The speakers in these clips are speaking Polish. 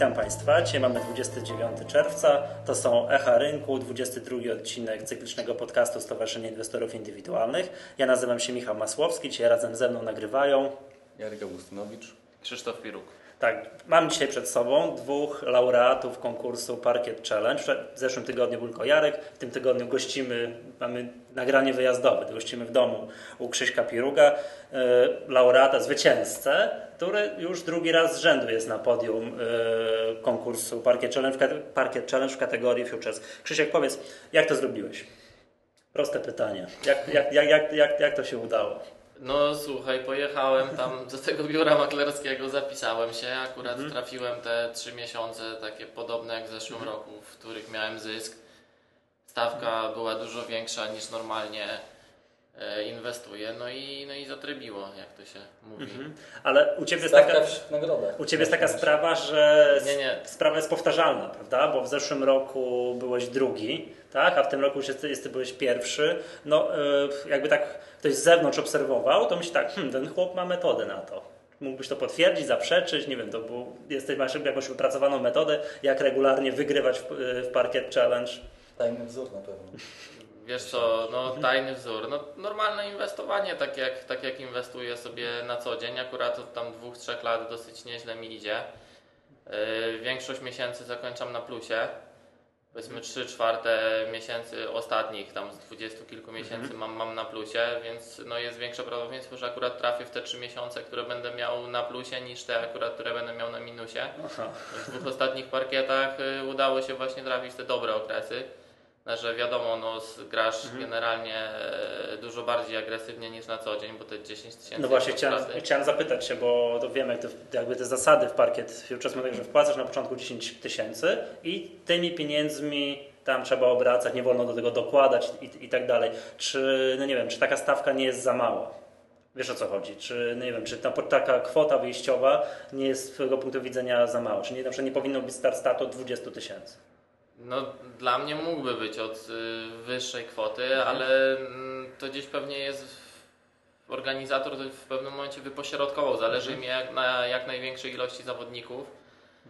Witam Państwa. Dzisiaj mamy 29 czerwca. To są Echa Rynku, 22 odcinek cyklicznego podcastu Stowarzyszenia Inwestorów Indywidualnych. Ja nazywam się Michał Masłowski. Dzisiaj razem ze mną nagrywają Jarek Augustynowicz. Krzysztof Piruk. Tak, mam dzisiaj przed sobą dwóch laureatów konkursu Parkiet Challenge. W zeszłym tygodniu był tylko Jarek, w tym tygodniu gościmy, mamy nagranie wyjazdowe, gościmy w domu u Krzyśka Piruga, e, laureata, zwycięzcę, który już drugi raz z rzędu jest na podium e, konkursu Parkiet Challenge, Parkiet Challenge w kategorii Futures. Krzysiek, powiedz, jak to zrobiłeś? Proste pytanie. Jak, jak, jak, jak, jak, jak to się udało? No słuchaj, pojechałem tam do tego biura maklerskiego, zapisałem się. Akurat trafiłem te trzy miesiące, takie podobne jak w zeszłym roku, w których miałem zysk. Stawka była dużo większa niż normalnie e, inwestuję. No i, no i zatrybiło, jak to się mówi. Ale u Ciebie jest Stawka taka... w nagrodach. U Ciebie jest taka sprawa, że Nie, nie. sprawa jest powtarzalna, prawda? Bo w zeszłym roku byłeś drugi, tak? A w tym roku już jest, jest, byłeś pierwszy. No, y, jakby tak ktoś z zewnątrz obserwował, to myśli tak, hmm, ten chłop ma metodę na to. Mógłbyś to potwierdzić, zaprzeczyć, nie wiem, to był, jesteś, masz jakąś wypracowaną metodę, jak regularnie wygrywać w, w Parkiet Challenge. Tajny wzór na pewno. Wiesz co, no tajny wzór, no normalne inwestowanie, tak jak, tak jak inwestuję sobie na co dzień, akurat od tam dwóch, trzech lat dosyć nieźle mi idzie. Yy, większość miesięcy zakończam na plusie. Powiedzmy 3 czwarte miesięcy ostatnich, tam z dwudziestu kilku miesięcy mam, mam na plusie, więc no jest większe prawdopodobieństwo, że akurat trafię w te 3 miesiące, które będę miał na plusie, niż te akurat, które będę miał na minusie. Aha. W dwóch ostatnich parkietach y, udało się właśnie trafić w te dobre okresy. Że wiadomo, no, grasz Mhm. generalnie e, dużo bardziej agresywnie niż na co dzień, bo te 10 tysięcy No właśnie, chciałem, chciałem zapytać się, bo to wiemy, jak te, jakby te zasady w Parkiet Futures mówią, że wpłacasz na początku 10 tysięcy i tymi pieniędzmi tam trzeba obracać, nie wolno do tego dokładać i, i tak dalej. Czy, no nie wiem, czy taka stawka nie jest za mała? Wiesz o co chodzi? Czy, no nie wiem, czy ta, taka kwota wyjściowa nie jest z Twojego punktu widzenia za mała? Czy nie, na przykład nie powinno być start statu od 20 tysięcy? No, dla mnie mógłby być od y, wyższej kwoty, Mhm. ale mm, to gdzieś pewnie jest. Organizator to w pewnym momencie wypośrodkował. Zależy Mhm. mi jak, na jak największej ilości zawodników.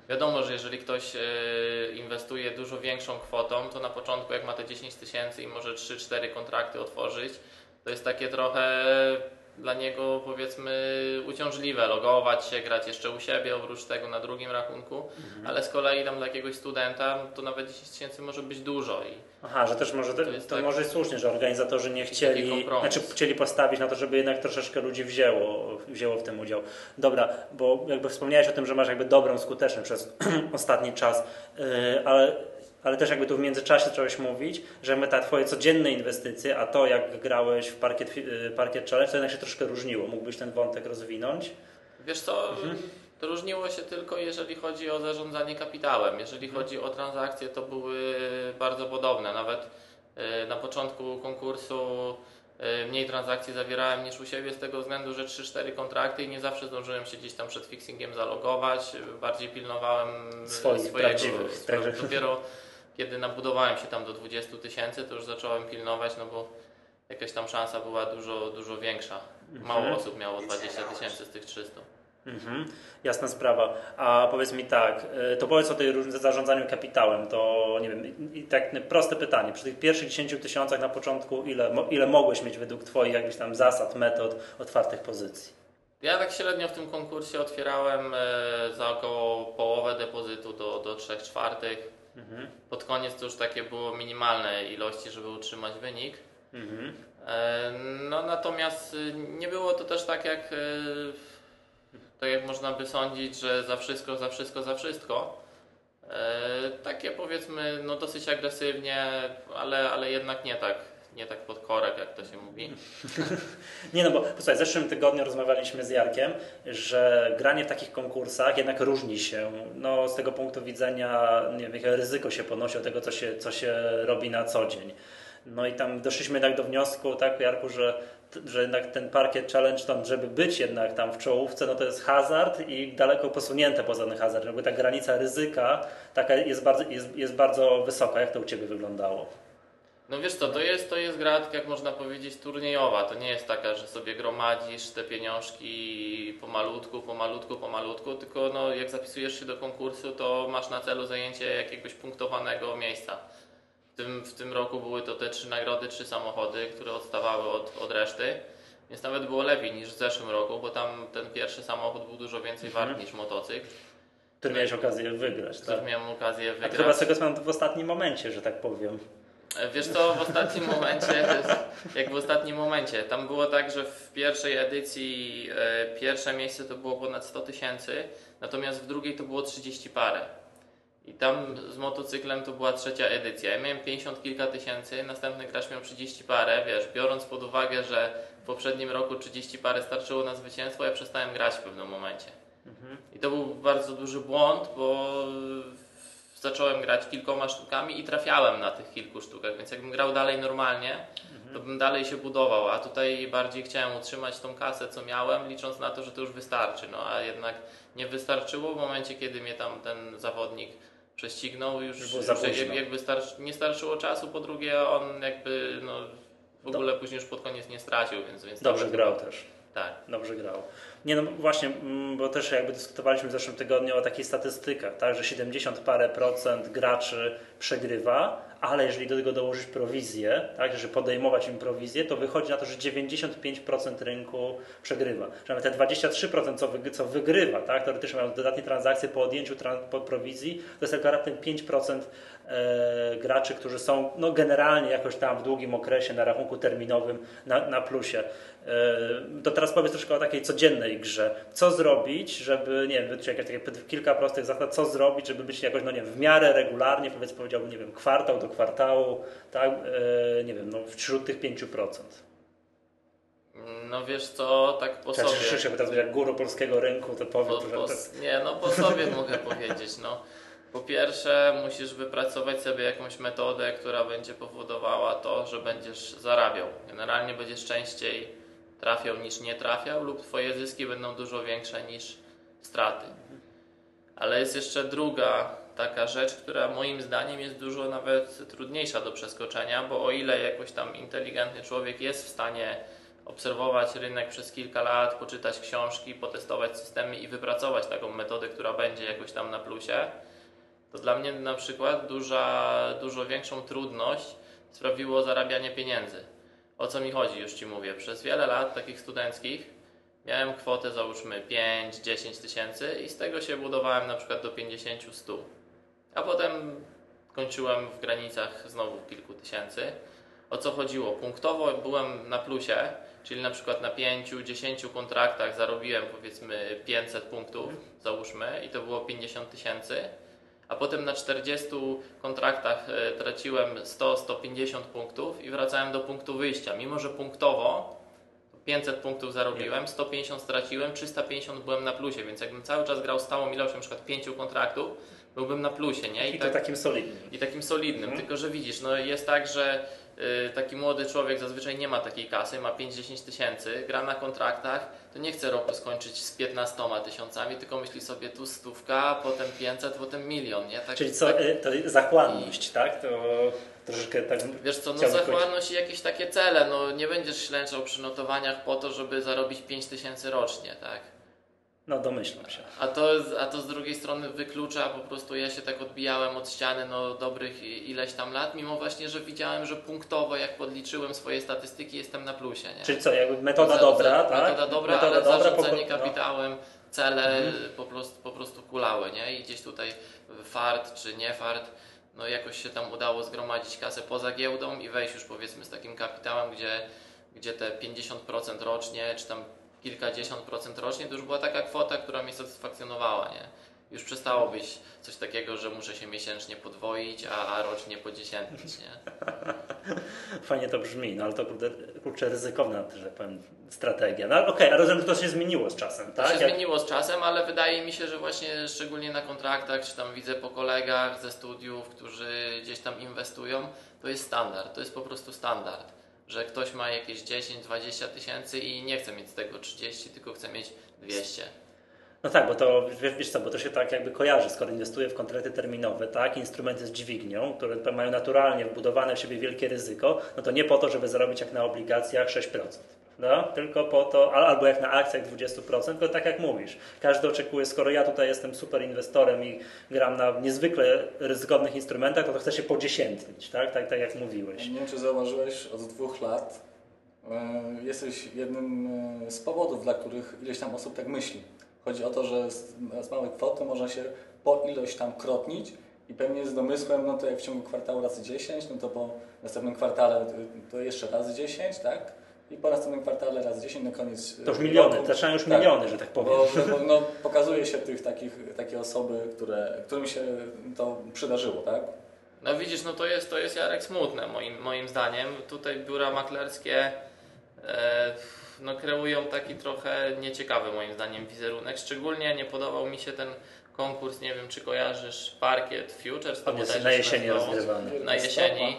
Wiadomo, że jeżeli ktoś y, inwestuje dużo większą kwotą, to na początku, jak ma te 10 tysięcy i może 3-4 kontrakty otworzyć, to jest takie trochę dla niego powiedzmy uciążliwe logować się, grać jeszcze u siebie, oprócz tego na drugim rachunku, Mhm. ale z kolei tam dla jakiegoś studenta to nawet 10 tysięcy może być dużo i Aha, że też może, to, To to tak- może jest słusznie, że organizatorzy nie chcieli, znaczy chcieli postawić na to, żeby jednak troszeczkę ludzi wzięło, wzięło w tym udział. Dobra, bo jakby wspomniałeś o tym, że masz jakby dobrą skuteczność przez ostatni czas, yy, ale, ale też jakby tu w międzyczasie zacząłeś mówić, że my te twoje codzienne inwestycje, a to jak grałeś w Parkiet, yy, parkiet Challenge, to jednak się troszkę różniło. Mógłbyś ten wątek rozwinąć? Wiesz co, to różniło się tylko jeżeli chodzi o zarządzanie kapitałem. Jeżeli chodzi o transakcje, to były bardzo podobne. Nawet e, na początku konkursu e, mniej transakcji zawierałem niż u siebie z tego względu, że 3-4 kontrakty i nie zawsze zdążyłem się gdzieś tam przed fixingiem zalogować. Bardziej pilnowałem Swoich, swojego. prawdziwych, swojego. także- Dopiero kiedy nabudowałem się tam do 20 tysięcy, to już zacząłem pilnować, no bo jakaś tam szansa była dużo, dużo większa. Mało Mhm. osób miało 20 tysięcy z tych 300. Mhm, jasna sprawa. A powiedz mi tak, y, to powiedz o tej róż- zarządzaniu kapitałem. To nie wiem, i- tak proste pytanie. Przy tych pierwszych 10 tysiącach na początku, ile, ile mogłeś mieć według Twoich jakichś tam zasad, metod otwartych pozycji? Ja tak średnio w tym konkursie otwierałem e, za około połowę depozytu do, do 3 czwartych. Mhm, Pod koniec to już takie było minimalne ilości, żeby utrzymać wynik. mhm, no natomiast y, nie było to też tak jak, tak jak można by sądzić, że za wszystko, za wszystko, za wszystko. E, takie powiedzmy no dosyć agresywnie, ale, ale jednak nie tak, nie tak pod korek jak to się mówi. Nie no bo posłuchaj, w zeszłym tygodniu rozmawialiśmy z Jarkiem, że granie w takich konkursach jednak różni się no, z tego punktu widzenia, nie wiem, jakie ryzyko się ponosi od tego, co się, co się robi na co dzień. No i tam doszliśmy jednak do wniosku, tak Jarku, że, że jednak ten Parkiet Challenge, tam, żeby być jednak tam w czołówce, no to jest hazard i daleko posunięte poza ten hazard. Jakby ta granica ryzyka taka jest bardzo, jest, jest bardzo wysoka. Jak to u Ciebie wyglądało? No wiesz co, to jest, to jest gra, tak jak można powiedzieć, turniejowa. To nie jest taka, że sobie gromadzisz te pieniążki pomalutku, pomalutku, pomalutku, tylko no, jak zapisujesz się do konkursu, to masz na celu zajęcie jakiegoś punktowanego miejsca. W tym, w tym roku były to te trzy nagrody, trzy samochody, które odstawały od, od reszty. Więc nawet było lepiej niż w zeszłym roku, bo tam ten pierwszy samochód był dużo więcej wart niż motocykl, Który miałeś okazję wygrać, tak? który miałem okazję A wygrać. to chyba z tego w ostatnim momencie, że tak powiem. Wiesz co, w ostatnim momencie, jak w ostatnim momencie, tam było tak, że w pierwszej edycji e, pierwsze miejsce to było ponad 100 tysięcy, natomiast w drugiej to było 30 parę. I tam z motocyklem to była trzecia edycja. Ja miałem 50 kilka tysięcy, następny crash miał 30 parę, wiesz, biorąc pod uwagę, że w poprzednim roku 30 parę starczyło na zwycięstwo, ja przestałem grać w pewnym momencie. I to był bardzo duży błąd, bo zacząłem grać kilkoma sztukami i trafiałem na tych kilku sztukach, więc jakbym grał dalej normalnie, to bym dalej się budował, a tutaj bardziej chciałem utrzymać tą kasę, co miałem, licząc na to, że to już wystarczy, no a jednak nie wystarczyło w momencie, kiedy mnie tam ten zawodnik prześcignął, już, Już jak- jakby starczy, nie starczyło czasu, po drugie on jakby no, w ogóle później już pod koniec nie stracił, więc... więc Dobrze grał też. Tak. Dobrze grał. Nie no właśnie, mm, bo też jakby dyskutowaliśmy w zeszłym tygodniu o takich statystykach, tak, że 70 parę procent graczy przegrywa, ale jeżeli do tego dołożyć prowizję, tak, że podejmować im prowizję, to wychodzi na to, że 95% rynku przegrywa. Że nawet te 23% co, co wygrywa, tak, teoretycznie mając dodatnie transakcje po odjęciu tran- po prowizji, to jest tylko raptem 5% e, graczy, którzy są no, generalnie jakoś tam w długim okresie na rachunku terminowym na, na plusie. E, To teraz powiedz troszkę o takiej codziennej grze. Co zrobić, żeby, nie wiem, wytycz jakieś takie kilka prostych zasad, co zrobić, żeby być jakoś, no nie wiem, w miarę regularnie, powiedz, powiedziałbym, nie wiem, kwartał do kwartału, tak, e, nie wiem, no wśród tych 5%. No wiesz co, tak po Czy sobie... Krzysiek, teraz jak guru polskiego rynku, to powiem, Po, po, to, nie, no po sobie mogę powiedzieć. No. Po pierwsze, musisz wypracować sobie jakąś metodę, która będzie powodowała to, że będziesz zarabiał. Generalnie będziesz częściej trafiał niż nie trafiał, lub Twoje zyski będą dużo większe niż straty. Ale jest jeszcze druga taka rzecz, która moim zdaniem jest dużo nawet trudniejsza do przeskoczenia, bo o ile jakoś tam inteligentny człowiek jest w stanie obserwować rynek przez kilka lat, poczytać książki, potestować systemy i wypracować taką metodę, która będzie jakoś tam na plusie, to dla mnie na przykład duża, dużo większą trudność sprawiło zarabianie pieniędzy. O co mi chodzi, już Ci mówię. Przez wiele lat takich studenckich miałem kwotę załóżmy 5-10 tysięcy i z tego się budowałem na przykład do 50-100. A potem kończyłem w granicach znowu kilku tysięcy. O co chodziło? Punktowo byłem na plusie, czyli na przykład na 5-10 kontraktach zarobiłem powiedzmy 500 punktów, załóżmy, i to było 50 tysięcy. A potem na 40 kontraktach e, traciłem 100-150 punktów i wracałem do punktu wyjścia. Mimo, że punktowo 500 punktów zarobiłem, 150 straciłem, 350 byłem na plusie, więc jakbym cały czas grał stałą ilością, na przykład 5 kontraktów, byłbym na plusie, nie? i to takim solidnym. I takim solidnym, tylko że widzisz, no jest tak, że taki młody człowiek zazwyczaj nie ma takiej kasy, ma 5-10 tysięcy, gra na kontraktach, to nie chce roku skończyć z 15 tysiącami, tylko myśli sobie tu stówka, potem 500, potem milion, nie? Tak, Czyli co, tak, e, to zachłanność, tak? To troszeczkę tak... Wiesz co, no zachłanność i jakieś takie cele, no nie będziesz ślęczał przy notowaniach po to, żeby zarobić 5 tysięcy rocznie, tak? No domyślam się. A to, a to z drugiej strony wyklucza, po prostu ja się tak odbijałem od ściany no, dobrych ileś tam lat, mimo właśnie, że widziałem, że punktowo jak podliczyłem swoje statystyki jestem na plusie, nie? Czyli co, jakby metoda Za- dobra, za- tak? Metoda dobra, Metoda ale dobra, zarządzanie po- no. kapitałem, cele po, prostu, po prostu kulały, nie? I gdzieś tutaj fart czy nie fart, no jakoś się tam udało zgromadzić kasę poza giełdą i wejść już powiedzmy z takim kapitałem, gdzie, gdzie te 50% rocznie, czy tam kilkadziesiąt procent rocznie, to już była taka kwota, która mnie satysfakcjonowała, nie? Już przestało być coś takiego, że muszę się miesięcznie podwoić, a, a rocznie podziesiętnić, nie? Fajnie to brzmi, no ale to kurde, kurczę ryzykowna, że powiem, strategia. No ale okej, a rozumiem, że to się zmieniło z czasem, To tak? się Jak- zmieniło z czasem, ale wydaje mi się, że właśnie szczególnie na kontraktach, czy tam widzę po kolegach ze studiów, którzy gdzieś tam inwestują, to jest standard, to jest po prostu standard, że ktoś ma jakieś 10-20 tysięcy i nie chce mieć z tego 30, tylko chce mieć 200. No tak, bo to wiesz, co, bo to się tak jakby kojarzy, skoro inwestuję w kontrakty terminowe, tak, instrumenty z dźwignią, które mają naturalnie wbudowane w siebie wielkie ryzyko, no to nie po to, żeby zarobić jak na obligacjach 6%. No, tylko po to, al- albo jak na akcjach 20%, tylko tak jak mówisz, każdy oczekuje, skoro ja tutaj jestem super inwestorem i gram na niezwykle ryzykownych instrumentach, to, to chcę się podziesiętnić, tak, tak, tak jak mówiłeś. Nie wiem, czy zauważyłeś, od dwóch lat e, jesteś jednym e, z powodów, dla których ileś tam osób tak myśli. Chodzi o to, że z, z małej kwoty można się po ilość tam krotnić i pewnie z domysłem, no to jak w ciągu kwartału razy 10, no to po następnym kwartale y, to jeszcze razy 10, tak? I po następnym kwartale razy 10 na koniec y, To już miliony, roku. zaczynają już Tak. miliony, że tak powiem. Bo, bo no, pokazuje się tych takich, takie osoby, które, którym się to przydarzyło, tak? No widzisz, no to jest, to jest Jarek smutne moim, moim zdaniem. Tutaj biura maklerskie e, no, kreują taki trochę nieciekawy moim zdaniem wizerunek. Szczególnie nie podobał mi się ten konkurs, nie wiem czy kojarzysz, Parkiet Futures. to jest na jesieni rozgrywany. Na jesieni.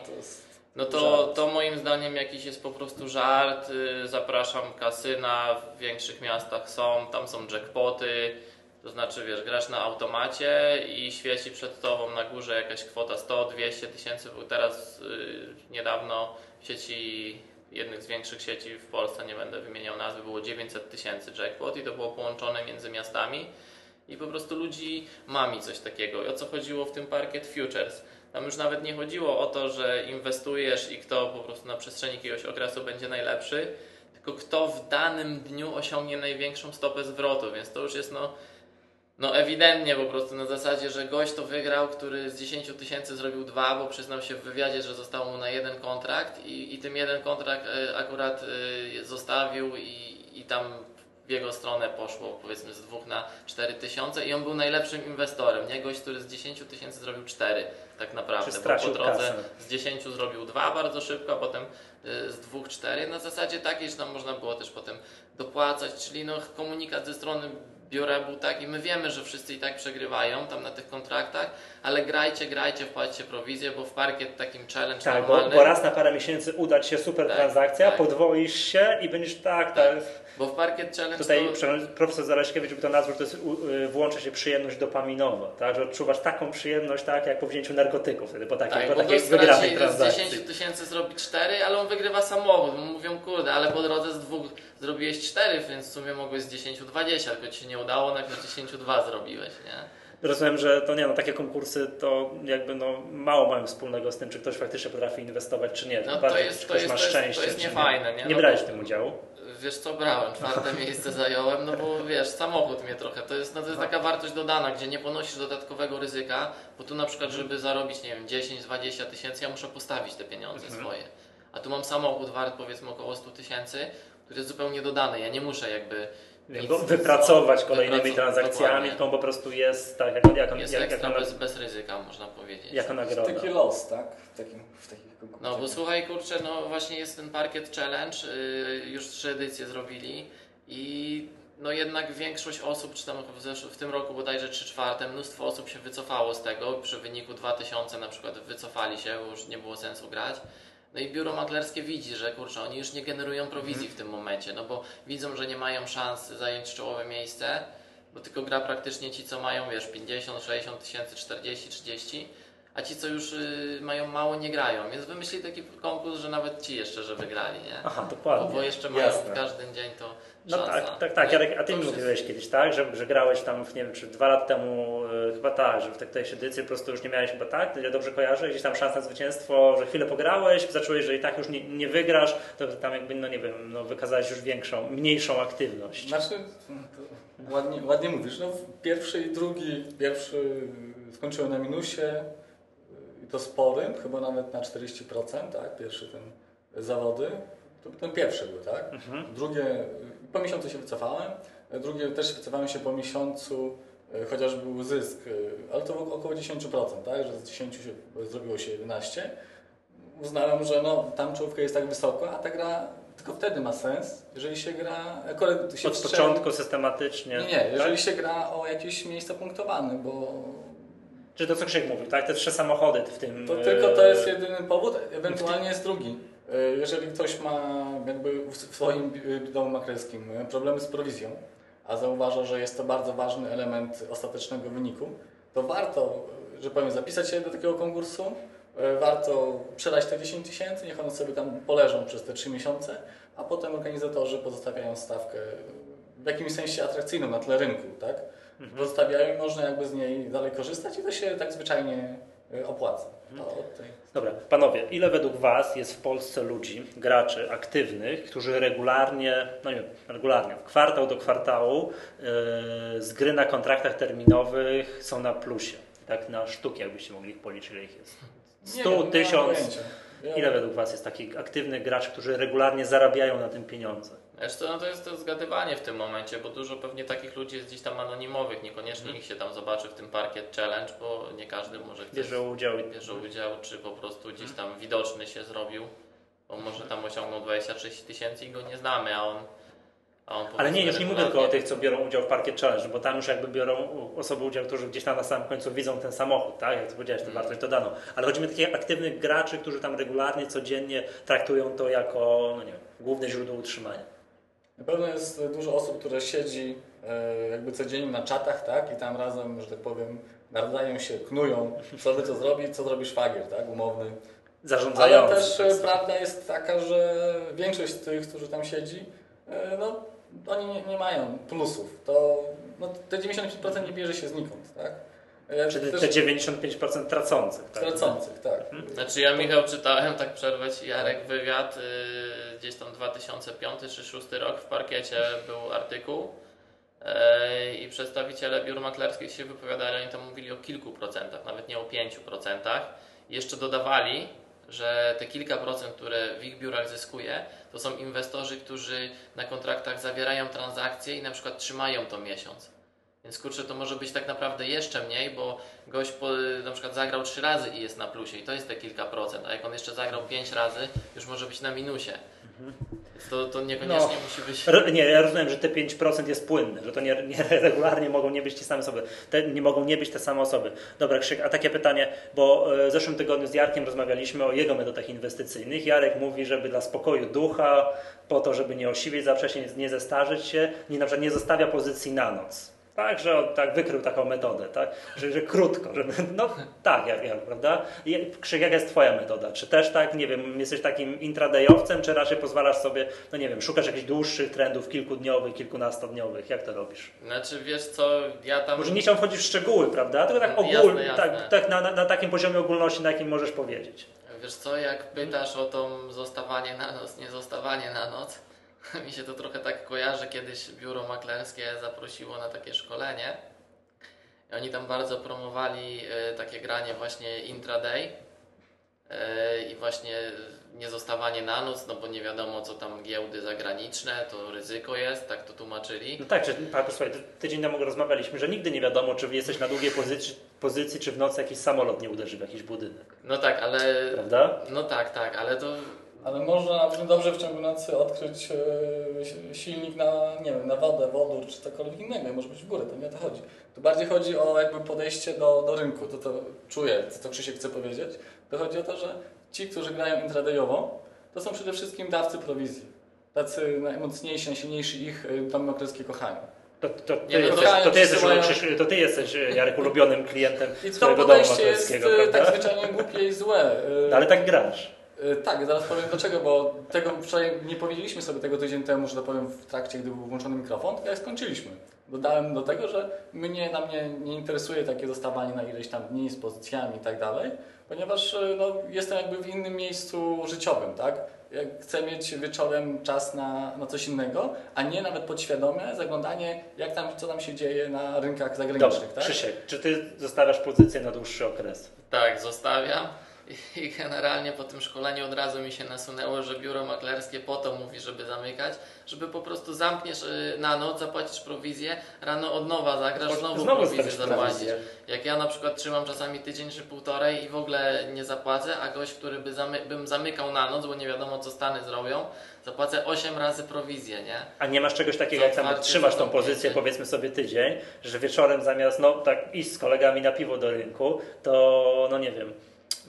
No to, to moim zdaniem jakiś jest po prostu żart. Y, Zapraszam kasyna, w większych miastach są, tam są jackpoty. To znaczy, wiesz, grasz na automacie i świeci przed tobą na górze jakaś kwota 100-200 tysięcy. Był Teraz y, niedawno w sieci, jednych z większych sieci w Polsce, nie będę wymieniał nazwy, było 900 tysięcy jackpot i to było połączone między miastami. I po prostu ludzi mami coś takiego. I o co chodziło w tym Parket Futures? Tam już nawet nie chodziło o to, że inwestujesz i kto po prostu na przestrzeni jakiegoś okresu będzie najlepszy, tylko kto w danym dniu osiągnie największą stopę zwrotu, więc to już jest no, no ewidentnie po prostu na zasadzie, że gość to wygrał, który z 10 tysięcy zrobił dwa, bo przyznał się w wywiadzie, że został mu na jeden kontrakt i, i tym jeden kontrakt e, akurat e, zostawił i, i tam w jego stronę poszło powiedzmy z dwóch na 4 tysiące i on był najlepszym inwestorem, nie gość, który z 10 tysięcy zrobił 4 tak naprawdę, bo po drodze kasę. z 10 zrobił dwa bardzo szybko, a potem y, z dwóch cztery. Na zasadzie takiej, że tam można było też potem dopłacać, czyli no komunikat ze strony biura był taki, my wiemy, że wszyscy i tak przegrywają tam na tych kontraktach, ale grajcie, grajcie, wpłaćcie prowizję, bo w parkiet takim challenge Tak, bo, normalny, bo raz na parę miesięcy uda Ci się super Tak, transakcja, tak. podwoisz się i będziesz tak, tak. bo w parkiet challenge Tutaj to, profesor Zaleśkiewicz by to nazwał, to jest, y, włącza się przyjemność dopaminowa, tak, że odczuwasz taką przyjemność, tak, jak po wzięciu narkotyków wtedy, po takiej, tak, po takiej wygranej straci z transakcji. 10 tysięcy zrobi 4, ale on wygrywa samochód. Mówią, kurde, ale po drodze z dwóch zrobiłeś 4, więc w sumie mogłeś z 10 20, tylko ci się nie udało, nagle z 10 2 zrobiłeś, nie? Rozumiem, że to nie, no takie konkursy to jakby no mało mają wspólnego z tym, czy ktoś faktycznie potrafi inwestować, czy nie. No to Bardziej, jest- czy to ktoś jest- ma to jest- to jest niefajne, nie? Nie No brałeś w tym udziału. Wiesz co, brałem, czwarte miejsce zająłem, no bo wiesz, samochód mnie trochę, to jest, no to jest taka wartość dodana, gdzie nie ponosisz dodatkowego ryzyka, bo tu na przykład, żeby zarobić, nie wiem, 10-20 tysięcy, ja muszę postawić te pieniądze Mhm. swoje. A tu mam samochód wart powiedzmy około 100 tysięcy, który jest zupełnie dodany, ja nie muszę jakby nic- wypracować kolejnymi transakcjami, dokładnie. on po prostu jest tak, jak, jak, Jest jak, jak, ekstra jak, bez, bez ryzyka, można powiedzieć. jako nagroda. Taki los, tak? W, takim, w konkursach. No bo słuchaj, kurczę, no właśnie jest ten Parkiet Challenge, yy, już trzy edycje zrobili i no jednak większość osób, czy tam w, zesz- w tym roku bodajże 3 czwarte, mnóstwo osób się wycofało z tego, przy wyniku 2000 na przykład wycofali się, bo już nie było sensu grać. No i biuro maklerskie widzi, że kurczę, oni już nie generują prowizji w tym momencie, no bo widzą, że nie mają szans zająć czołowe miejsce, bo tylko gra praktycznie ci, co mają, wiesz, 50, 60 tysięcy, 40, 30, a ci, co już y, mają mało, nie grają. Więc wymyślili taki konkurs, że nawet ci jeszcze, że wygrali, nie? Aha, Bo, dokładnie. bo jeszcze mają Jasne. w każdy dzień to No szansa. tak, tak, tak. Jarek, a ty mi mówiłeś jest- kiedyś, tak, że, że grałeś tam, w, nie wiem, czy dwa lata temu, e, chyba tak, że w tej którejś edycji po prostu już nie miałeś chyba tak, ja dobrze kojarzę, gdzieś tam szans na zwycięstwo, że chwilę pograłeś, zacząłeś, że i tak już nie, nie wygrasz, to tam jakby, no nie wiem, no wykazałeś już większą, mniejszą aktywność. Znaczy, to ładnie, ładnie mówisz. No, pierwszy i drugi, pierwszy skończyłem na minusie i to sporym, chyba nawet na 40%, tak? Pierwszy ten zawody. To ten pierwszy był, tak? Drugie, po miesiącu się wycofałem. Drugie też wycofałem się po miesiącu, e, chociaż był zysk, e, ale to było około 10%, tak? Że z 10 się zrobiło się 11. Uznałem, że no, tam czołówka jest tak wysoko, a ta gra tylko wtedy ma sens, jeżeli się gra akurat się Od wstrzeli- początku systematycznie. Nie, nie, jeżeli tak? się gra o jakieś miejsca punktowane, bo Czy to co Krzyk mówił, tak? Te trzy samochody w tym... to e, tylko to jest jedyny powód, ewentualnie jest drugi. E, Jeżeli ktoś ma jakby w swoim bi- domu maklerskim e, problemy z prowizją, a zauważa, że jest to bardzo ważny element ostatecznego wyniku, to warto, że powiem, zapisać się do takiego konkursu, e, warto przelać te 10 tysięcy, niech one sobie tam poleżą przez te 3 miesiące, a potem organizatorzy pozostawiają stawkę w jakimś sensie atrakcyjną na tle rynku, tak? Pozostawiają i można jakby z niej dalej korzystać i to się tak zwyczajnie opłaca. To od tej... Dobra, panowie, ile według Was jest w Polsce ludzi, graczy aktywnych, którzy regularnie, no nie wiem, regularnie, kwartał do kwartału yy, z gry na kontraktach terminowych są na plusie? Tak na sztuki, jakbyście mogli ich policzyć, ile ich jest? Nie 100, wiem, nie mam 1000? pojęcia. Ja- Ile według Was jest takich aktywnych graczy, którzy regularnie zarabiają na tym pieniądze? Co, no to jest to zgadywanie w tym momencie, bo dużo pewnie takich ludzi jest gdzieś tam anonimowych, niekoniecznie ich się tam zobaczy w tym Parkiet Challenge, bo nie każdy może chce Bierze udział bierze udział, czy po prostu gdzieś tam widoczny się zrobił, bo może tam osiągnął 26 tysięcy i go nie znamy, a on... A on Ale nie, już nie mówię tylko o tych, co biorą udział w Parkiet Challenge, bo tam już jakby biorą osoby udział, którzy gdzieś tam na samym końcu widzą ten samochód, tak? Jak powiedziałeś, tę wartość dodaną. Ale chodzi mi o takich aktywnych graczy, którzy tam regularnie, codziennie traktują to jako, no nie wiem, główne źródło utrzymania. Na pewno jest dużo osób, które siedzi e, jakby codziennie na czatach, tak? I tam razem, że tak powiem, nadają się, knują, co by to zrobić, co zrobi szwagier, tak? Umowny. Ale Zarządzający. też tak e, samo. prawda jest taka, że większość z tych, którzy tam siedzi, e, no oni nie, nie mają plusów. To no, te 95% nie bierze się znikąd, tak? Czyli te 95% tracących. Tak? tracących, tak. Znaczy ja Michał czytałem, tak przerwę Ci Jarek wywiad, yy, gdzieś tam 2005 czy 2006 rok w parkiecie był artykuł yy, i przedstawiciele biur maklerskich się wypowiadali, oni tam mówili o kilku procentach, nawet nie o pięciu procentach. Jeszcze dodawali, że te kilka procent, które w ich biurach zyskuje, to są inwestorzy, którzy na kontraktach zawierają transakcje i na przykład trzymają to miesiąc. Więc kurczę, to może być tak naprawdę jeszcze mniej, bo gość po, na przykład zagrał trzy razy i jest na plusie i to jest te kilka procent, a jak on jeszcze zagrał pięć razy, już może być na minusie. Więc to, to niekoniecznie No. musi być... Ro- Nie, ja rozumiem, że te 5% jest płynne, że to nie, nie regularnie mogą nie być ci same osoby. Te, nie mogą nie być te same osoby. Dobra, Krzyk, a takie pytanie, bo e, w zeszłym tygodniu z Jarkiem rozmawialiśmy o jego metodach inwestycyjnych. Jarek mówi, żeby dla spokoju ducha, po to, żeby nie osiwieć za wcześnie, nie zestarzeć się, nie, na przykład nie zostawia pozycji na noc. Tak, że on tak wykrył taką metodę, tak? Że, że krótko, żeby, no tak, jak, jak, prawda? Krzyk, jaka jest Twoja metoda? Czy też tak, nie wiem, jesteś takim intradayowcem, czy raczej pozwalasz sobie, no nie wiem, szukasz jakichś dłuższych trendów, kilkudniowych, kilkunastodniowych? Jak to robisz? Znaczy wiesz co, ja tam... Może nie chciałem wchodzić w szczegóły, prawda? Tylko tak Jasne, ogólnie, tak, tak na, na, na takim poziomie ogólności, na jakim możesz powiedzieć. Wiesz co, jak pytasz o to zostawanie na noc, nie zostawanie na noc, mi się to trochę tak kojarzy, kiedyś biuro maklerskie zaprosiło na takie szkolenie i oni tam bardzo promowali e, takie granie właśnie intraday e, i właśnie nie zostawanie na noc, no bo nie wiadomo co tam giełdy zagraniczne, to ryzyko jest, tak to tłumaczyli. No tak, czy, Paweł, słuchaj, tydzień temu rozmawialiśmy, że nigdy nie wiadomo, czy jesteś na długiej pozycji, pozycji czy w nocy jakiś samolot nie uderzy w jakiś budynek, No tak, ale... prawda? No tak, tak, ale to Ale można dobrze w ciągu nocy odkryć e, silnik na, nie wiem, na wodę, wodór czy cokolwiek innego. Może być w górę, to nie o to chodzi. Tu bardziej chodzi o jakby podejście do, do rynku. To to czuję, co to Krzysiek chce powiedzieć. To chodzi o to, że ci, którzy grają intradayowo, to są przede wszystkim dawcy prowizji. Tacy najmocniejsi, najsilniejsi ich e, domy maklerskie kochają. To, to, ty, jesteś, to, ty jesteś, to ty jesteś, Jarek, ulubionym klientem I to swojego domu podejście jest e, tak zwyczajnie głupie i złe. E, No, ale tak grasz. E, Tak, zaraz powiem dlaczego, bo tego wczoraj nie powiedzieliśmy sobie tego tydzień temu, że to powiem w trakcie, gdy był włączony mikrofon, jak skończyliśmy. Dodałem do tego, że mnie, na mnie nie interesuje takie zostawanie na ileś tam dni z pozycjami i tak dalej, ponieważ e, no, jestem jakby w innym miejscu życiowym, tak? Jak chcę mieć wieczorem czas na, na coś innego, a nie nawet podświadome zaglądanie, jak tam, co tam się dzieje na rynkach Dobra, zagranicznych, tak? Krzysiek, czy ty zostawiasz pozycję na dłuższy okres? Tak, zostawiam. I generalnie po tym szkoleniu od razu mi się nasunęło, że biuro maklerskie po to mówi, żeby zamykać, żeby po prostu zamkniesz y, na noc, zapłacisz prowizję, rano od nowa zagrasz, znowu, Znowu prowizję zapłacisz. prowizję. Jak ja na przykład trzymam czasami tydzień czy półtorej i w ogóle nie zapłacę, a gość, który by zamy- bym zamykał na noc, bo nie wiadomo co Stany zrobią, zapłacę 8 razy prowizję, nie? A nie masz czegoś takiego, jak tam trzymasz tą pozycję, powiedzmy sobie tydzień, że wieczorem zamiast no tak iść z kolegami na piwo do rynku, to no nie wiem,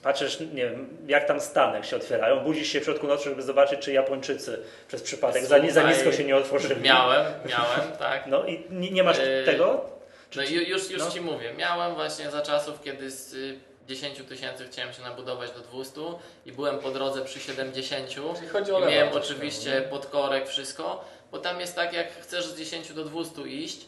patrzysz, nie wiem, jak tam Stany jak się otwierają, budzisz się w środku nocy, żeby zobaczyć, czy Japończycy przez przypadek za, za nisko się nie otworzyli. Miałem, miałem, tak. No i nie, nie masz Yy, tego? No i już, już no. Ci mówię, miałem właśnie za czasów, kiedy z y, 10 tysięcy chciałem się nabudować do 200 i byłem po drodze przy 70 Czyli chodzi o i miałem oczywiście podkorek, wszystko, bo tam jest tak, jak chcesz z 10 do 200 iść,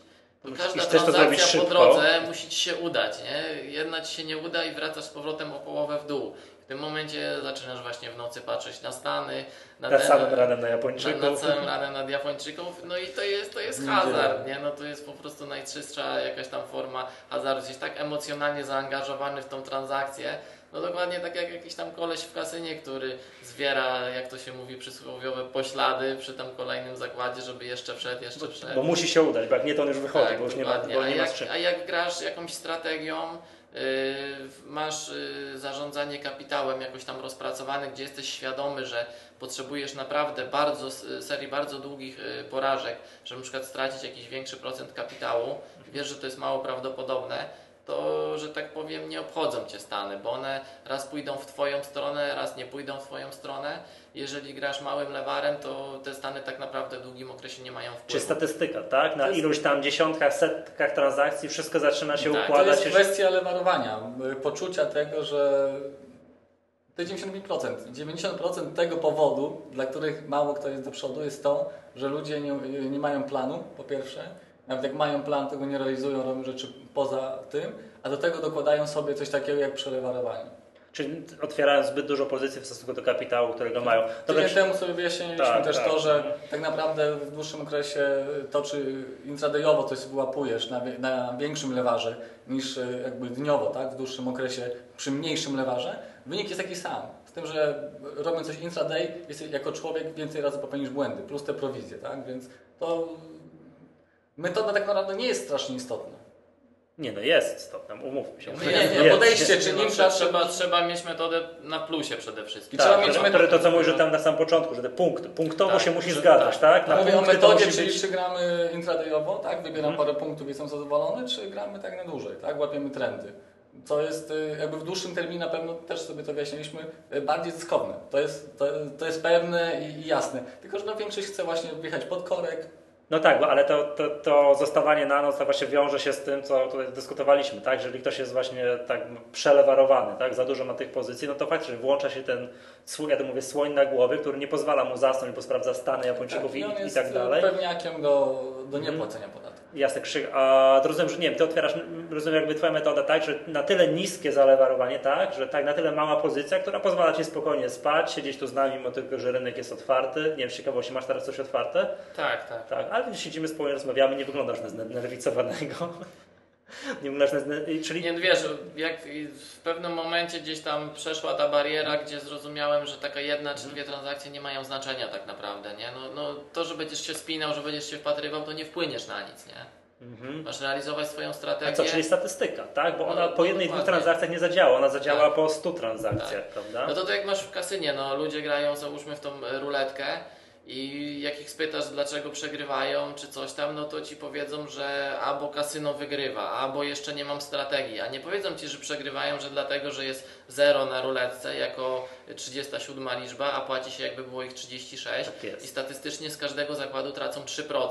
to każda transakcja po szybko. drodze musi Ci się udać, nie? Jedna Ci się nie uda i wracasz z powrotem o połowę w dół. W tym momencie zaczynasz właśnie w nocy patrzeć na Stany, na, Na ten- samym ranem na Japończyków. na całym ranem nad Japończyków, no i to jest, to jest hazard, nie? No to jest po prostu najczystsza jakaś tam forma hazardu. Jesteś tak emocjonalnie zaangażowany w tą transakcję, no dokładnie tak jak jakiś tam koleś w kasynie, który zbiera, jak to się mówi, przysłowiowe poślady przy tam kolejnym zakładzie, żeby jeszcze wszedł, jeszcze wszedł. Bo musi się udać, bo jak nie, to on już wychodzi, Tak, bo już nie ma, bo a, nie ma jak, z czym. a jak grasz jakąś strategią, yy, masz yy, zarządzanie kapitałem jakoś tam rozpracowane, gdzie jesteś świadomy, że potrzebujesz naprawdę bardzo, serii bardzo długich yy, porażek, żeby na przykład stracić jakiś większy procent kapitału, wiesz, że to jest mało prawdopodobne, to, że tak powiem, nie obchodzą Cię Stany, bo one raz pójdą w Twoją stronę, raz nie pójdą w Twoją stronę. Jeżeli grasz małym lewarem, to te Stany tak naprawdę w długim okresie nie mają wpływu. Czy statystyka, tak? Na iluś tam dziesiątkach, setkach transakcji wszystko zaczyna się Tak, to To układać. jest kwestia lewarowania, y, poczucia tego, że to jest 90%. 90% tego powodu, dla których mało kto jest do przodu, jest to, że ludzie nie, nie mają planu, po pierwsze. Nawet jak mają plan, to go nie realizują, robią rzeczy poza tym, a do tego dokładają sobie coś takiego jak przelewarowanie. Czyli otwierają zbyt dużo pozycji w stosunku do kapitału, którego mają. Dobra, Tydzień temu sobie wyjaśniliśmy Tak, też tak. to, że tak naprawdę w dłuższym okresie to, czy intradayowo coś wyłapujesz na, na większym lewarze niż e, jakby dniowo, tak, w dłuższym okresie przy mniejszym lewarze, wynik jest taki sam. Z tym, że robiąc coś intraday, jesteś jako człowiek więcej razy popełnisz błędy, plus te prowizje, tak, więc to metoda tak naprawdę nie jest strasznie istotna. Nie no, jest istotne, umówmy się. Nie, nie, Jest. podejście, czy No, intra, trzeba, trzeba mieć metodę na plusie przede wszystkim. I trzeba Tak, mieć które, metodę- które to co mówisz, że tam na samym początku, że te punkty, punktowo Tak, się musi że- zgadzać, tak? tak. Na Mówię o to metodzie, czyli być- czy gramy intradayowo, tak? Wybieram Mhm. parę punktów i jestem zadowolony, czy gramy tak na dłużej, tak? Łapiemy trendy. Co jest y, jakby w dłuższym terminie na pewno też sobie to wyjaśniliśmy, y, bardziej zyskowne. To jest, to, to jest pewne i, i jasne. Tylko, że no, większość chce właśnie wjechać pod korek. No tak, bo, ale to, to, to zostawanie na noc to właśnie wiąże się z tym, co tutaj dyskutowaliśmy, tak? Jeżeli ktoś jest właśnie tak przelewarowany, tak? Za dużo ma tych pozycji, no to faktycznie włącza się ten, ja to mówię, słoń na głowie, który nie pozwala mu zasnąć, bo sprawdza stany Japończyków i on i, i jest tak dalej. pewniakiem do, do Mhm. niepłacenia podatku. Jasne, Krzyk. A rozumiem, że nie wiem, ty otwierasz, rozumiem jakby twoja metoda tak, że na tyle niskie zalewarowanie, tak, że tak, na tyle mała pozycja, która pozwala ci spokojnie spać, siedzieć tu z nami, mimo tego, że rynek jest otwarty. Nie wiem, z ciekawości, masz teraz coś otwarte? Tak, tak. Tak, ale siedzimy spokojnie, rozmawiamy, nie wyglądasz na znerwicowanego. Nie zner... Czyli Nie wiesz, jak w pewnym momencie gdzieś tam przeszła ta bariera, gdzie zrozumiałem, że taka jedna czy dwie transakcje nie mają znaczenia tak naprawdę, nie? No, no to, że będziesz się spinał, że będziesz się wpatrywał, to nie wpłyniesz na nic, nie? Mhm. Masz realizować swoją A strategię. co, czyli statystyka, tak? Bo No, ona no, po jednej, dwóch transakcjach nie zadziała, ona zadziała Tak. po 100 transakcjach, prawda? No to tak jak masz w kasynie, no ludzie grają załóżmy w tą e, ruletkę i jak ich spytasz dlaczego przegrywają czy coś tam, no to ci powiedzą, że albo kasyno wygrywa, albo jeszcze nie mam strategii, a nie powiedzą ci, że przegrywają, że dlatego, że jest 0 na ruletce jako 37 liczba, a płaci się jakby było ich 36 Tak i statystycznie z każdego zakładu tracą 3%.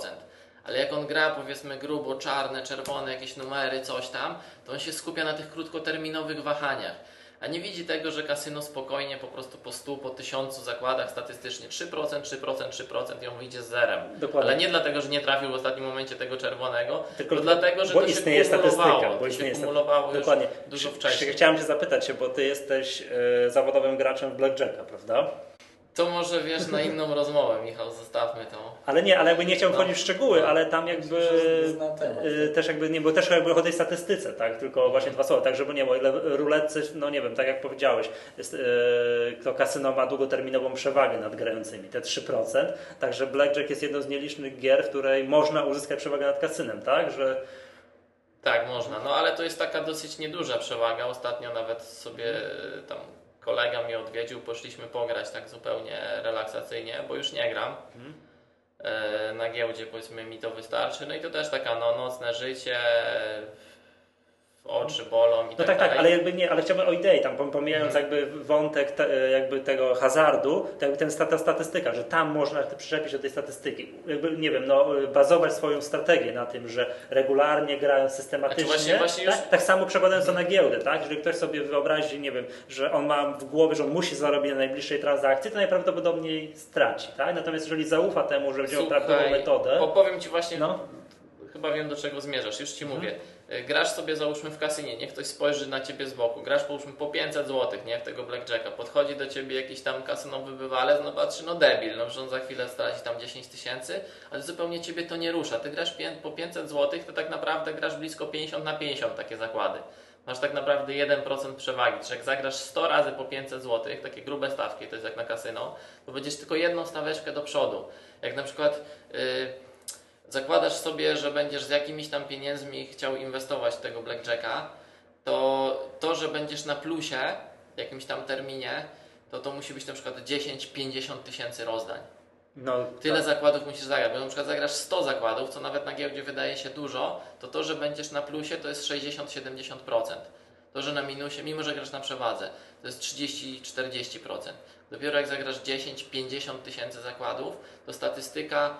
Ale jak on gra, powiedzmy, grubo, czarne, czerwone, jakieś numery, coś tam, to on się skupia na tych krótkoterminowych wahaniach. A nie widzi tego, że kasyno spokojnie po prostu po 100, po 1000 zakładach statystycznie 3%, 3%, 3% i on wyjdzie z zerem. Dokładnie. Ale nie dlatego, że nie trafił w ostatnim momencie tego czerwonego, Tylko dlatego, że bo to istnieje się kumulowało. statystyka, bo istnieje się kumulowało Dokładnie. dużo wcześniej. Chciałem Cię zapytać bo Ty jesteś e, zawodowym graczem w Blackjacka, prawda? To może wiesz na inną rozmowę, Michał, zostawmy to. Ale nie, ale jakby nie chciałbym No. wchodzić w szczegóły, ale tam jakby Że zna temat. y, też jakby nie, bo też jakby o tej statystyce, tak, tylko właśnie dwa słowa, tak, żeby nie było, ile ruletcy, no nie wiem, tak jak powiedziałeś, jest, y, to kasyno ma długoterminową przewagę nad grającymi, te 3%, także blackjack jest jedną z nielicznych gier, w której można uzyskać przewagę nad kasynem, tak, że Tak, można. No ale to jest taka dosyć nieduża przewaga. Ostatnio nawet sobie tam kolega mnie odwiedził, poszliśmy pograć tak zupełnie relaksacyjnie, bo już nie gram. E, Na giełdzie powiedzmy mi to wystarczy. No i to też taka no, nocne życie. Oczy bolą i No tak tak, tak, ale jakby nie, ale chciałbym o idei, tam pom- pomijając Mhm. jakby wątek te, jakby tego hazardu, to jakby ten, ta statystyka, że tam można przyczepić do tej statystyki, jakby nie wiem, no, bazować swoją strategię na tym, że regularnie grają systematycznie, Znaczy właśnie- właśnie już- tak, tak samo przekładając to na giełdę, tak, jeżeli ktoś sobie wyobrazi, nie wiem, że on ma w głowie, że on musi zarobić na najbliższej transakcji, to najprawdopodobniej straci, tak, natomiast jeżeli zaufa temu, że prawidłową Słuchaj, metodę, bo powiem Ci właśnie, no, chyba wiem do czego zmierzasz, już Ci Mhm. mówię. Y, Grasz sobie załóżmy w kasynie, niech ktoś spojrzy na Ciebie z boku, grasz połóżmy po 500 zł, nie, w tego blackjacka, podchodzi do Ciebie jakiś tam kasynowy bywalec, no patrzy, no debil, no że on za chwilę straci tam 10 tysięcy, ale zupełnie Ciebie to nie rusza. Ty grasz po 500 zł, to tak naprawdę grasz blisko 50 na 50 takie zakłady. Masz tak naprawdę 1% przewagi. Czyli jak zagrasz 100 razy po 500 zł, takie grube stawki, to jest jak na kasyno, to będziesz tylko jedną staweczkę do przodu. Jak na przykład yy, zakładasz sobie, że będziesz z jakimiś tam pieniędzmi chciał inwestować w tego blackjacka, to to, że będziesz na plusie w jakimś tam terminie, to to musi być na przykład 10-50 tysięcy rozdań. no Tyle tak. zakładów musisz zagrać, bo na przykład zagrasz 100 zakładów, co nawet na giełdzie wydaje się dużo, to to, że będziesz na plusie, to jest 60-70%. To, że na minusie, mimo że grasz na przewadze, to jest 30-40%. Dopiero jak zagrasz 10-50 tysięcy zakładów, to statystyka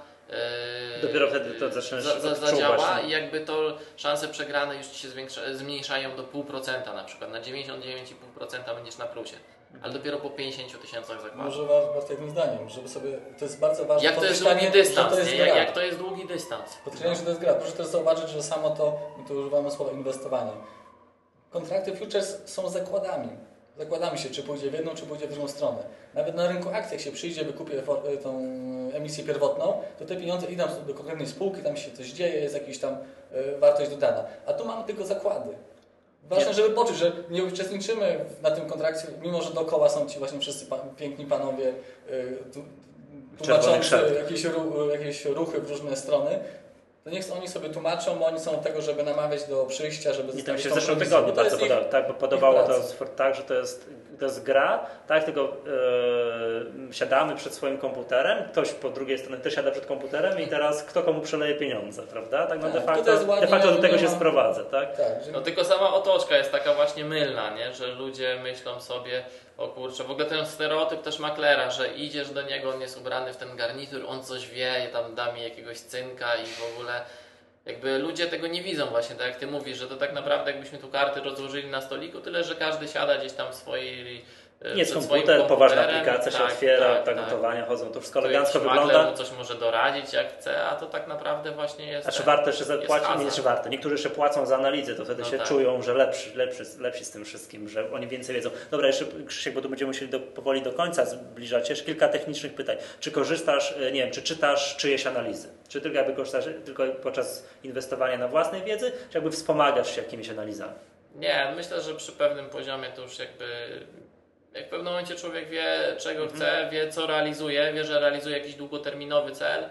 Dopiero wtedy to zaczniesz za, za, zadziała no. i jakby to szanse przegrane już ci się zwiększa, zmniejszają do 0,5% na przykład. Na 99,5% będziesz na plusie. Ale dopiero po 50 tysiącach zakładów. Może wa- warto jednym zdaniem, żeby sobie, to jest bardzo ważne Jak to jest długi dystans, to jest nie? Jak, jak to jest długi dystans. Podkreślenie, że to jest gra. Proszę też zauważyć, że samo to, my tu używamy słowa inwestowanie. Kontrakty futures są zakładami. Zakładamy się, czy pójdzie w jedną, czy pójdzie w drugą stronę. Nawet na rynku akcji, jak się przyjdzie, wykupię for- tą emisję pierwotną, to te pieniądze idą do konkretnej spółki, tam się coś dzieje, jest jakaś tam e, wartość dodana. A tu mamy tylko zakłady. Ważne, Nie. żeby poczuć, że nie uczestniczymy na tym kontrakcie, mimo że dookoła są ci właśnie wszyscy pa, piękni panowie e, tłumaczący jakieś, ru, jakieś ruchy w różne strony. To niech oni sobie tłumaczą, bo oni są od tego, żeby namawiać do przyjścia, żeby I tam się w zeszłym tygodniu bardzo jest ich- podoba, tak, bo podobało to tak, że to jest, to jest gra, tak, tylko e, siadamy przed swoim komputerem, ktoś po drugiej stronie też siada przed komputerem i teraz kto komu przeleje pieniądze, prawda? Tak, no Tak, de to facto, ładnie, de facto do tego się sprowadza, tak? Tak, że No tylko sama otoczka jest taka właśnie mylna, nie? że ludzie myślą sobie, o kurczę, w ogóle ten stereotyp też maklera, że idziesz do niego, on jest ubrany w ten garnitur, on coś wie, tam da mi jakiegoś cynka i w ogóle jakby ludzie tego nie widzą właśnie, tak jak ty mówisz, że to tak naprawdę jakbyśmy tu karty rozłożyli na stoliku, tyle że każdy siada gdzieś tam w swojej Jest przed swoim komputer, poważna komputerem. aplikacja się Tak, otwiera, tak, tak, tak. notowania chodzą, to wszystko To elegancko wygląda. mu coś może doradzić jak chce, a to tak naprawdę właśnie jest... A czy warto jeszcze jest zapłacić? Nie, czy warto. Niektórzy jeszcze płacą za analizę, to wtedy No się tak. czują, że lepszy, lepszy, lepsi z tym wszystkim, że oni więcej wiedzą. Dobra, jeszcze Krzysiek, bo tu będziemy musieli do, powoli do końca zbliżać. Jeszcze kilka technicznych pytań. Czy korzystasz, e, nie wiem, czy czytasz czyjeś analizy? Czy tylko jakby korzystasz tylko podczas inwestowania na własnej wiedzy, czy jakby wspomagasz się jakimiś analizami? Nie, myślę, że przy pewnym poziomie to już jakby. Jak w pewnym momencie człowiek wie, czego Mhm. chce, wie, co realizuje, wie, że realizuje jakiś długoterminowy cel,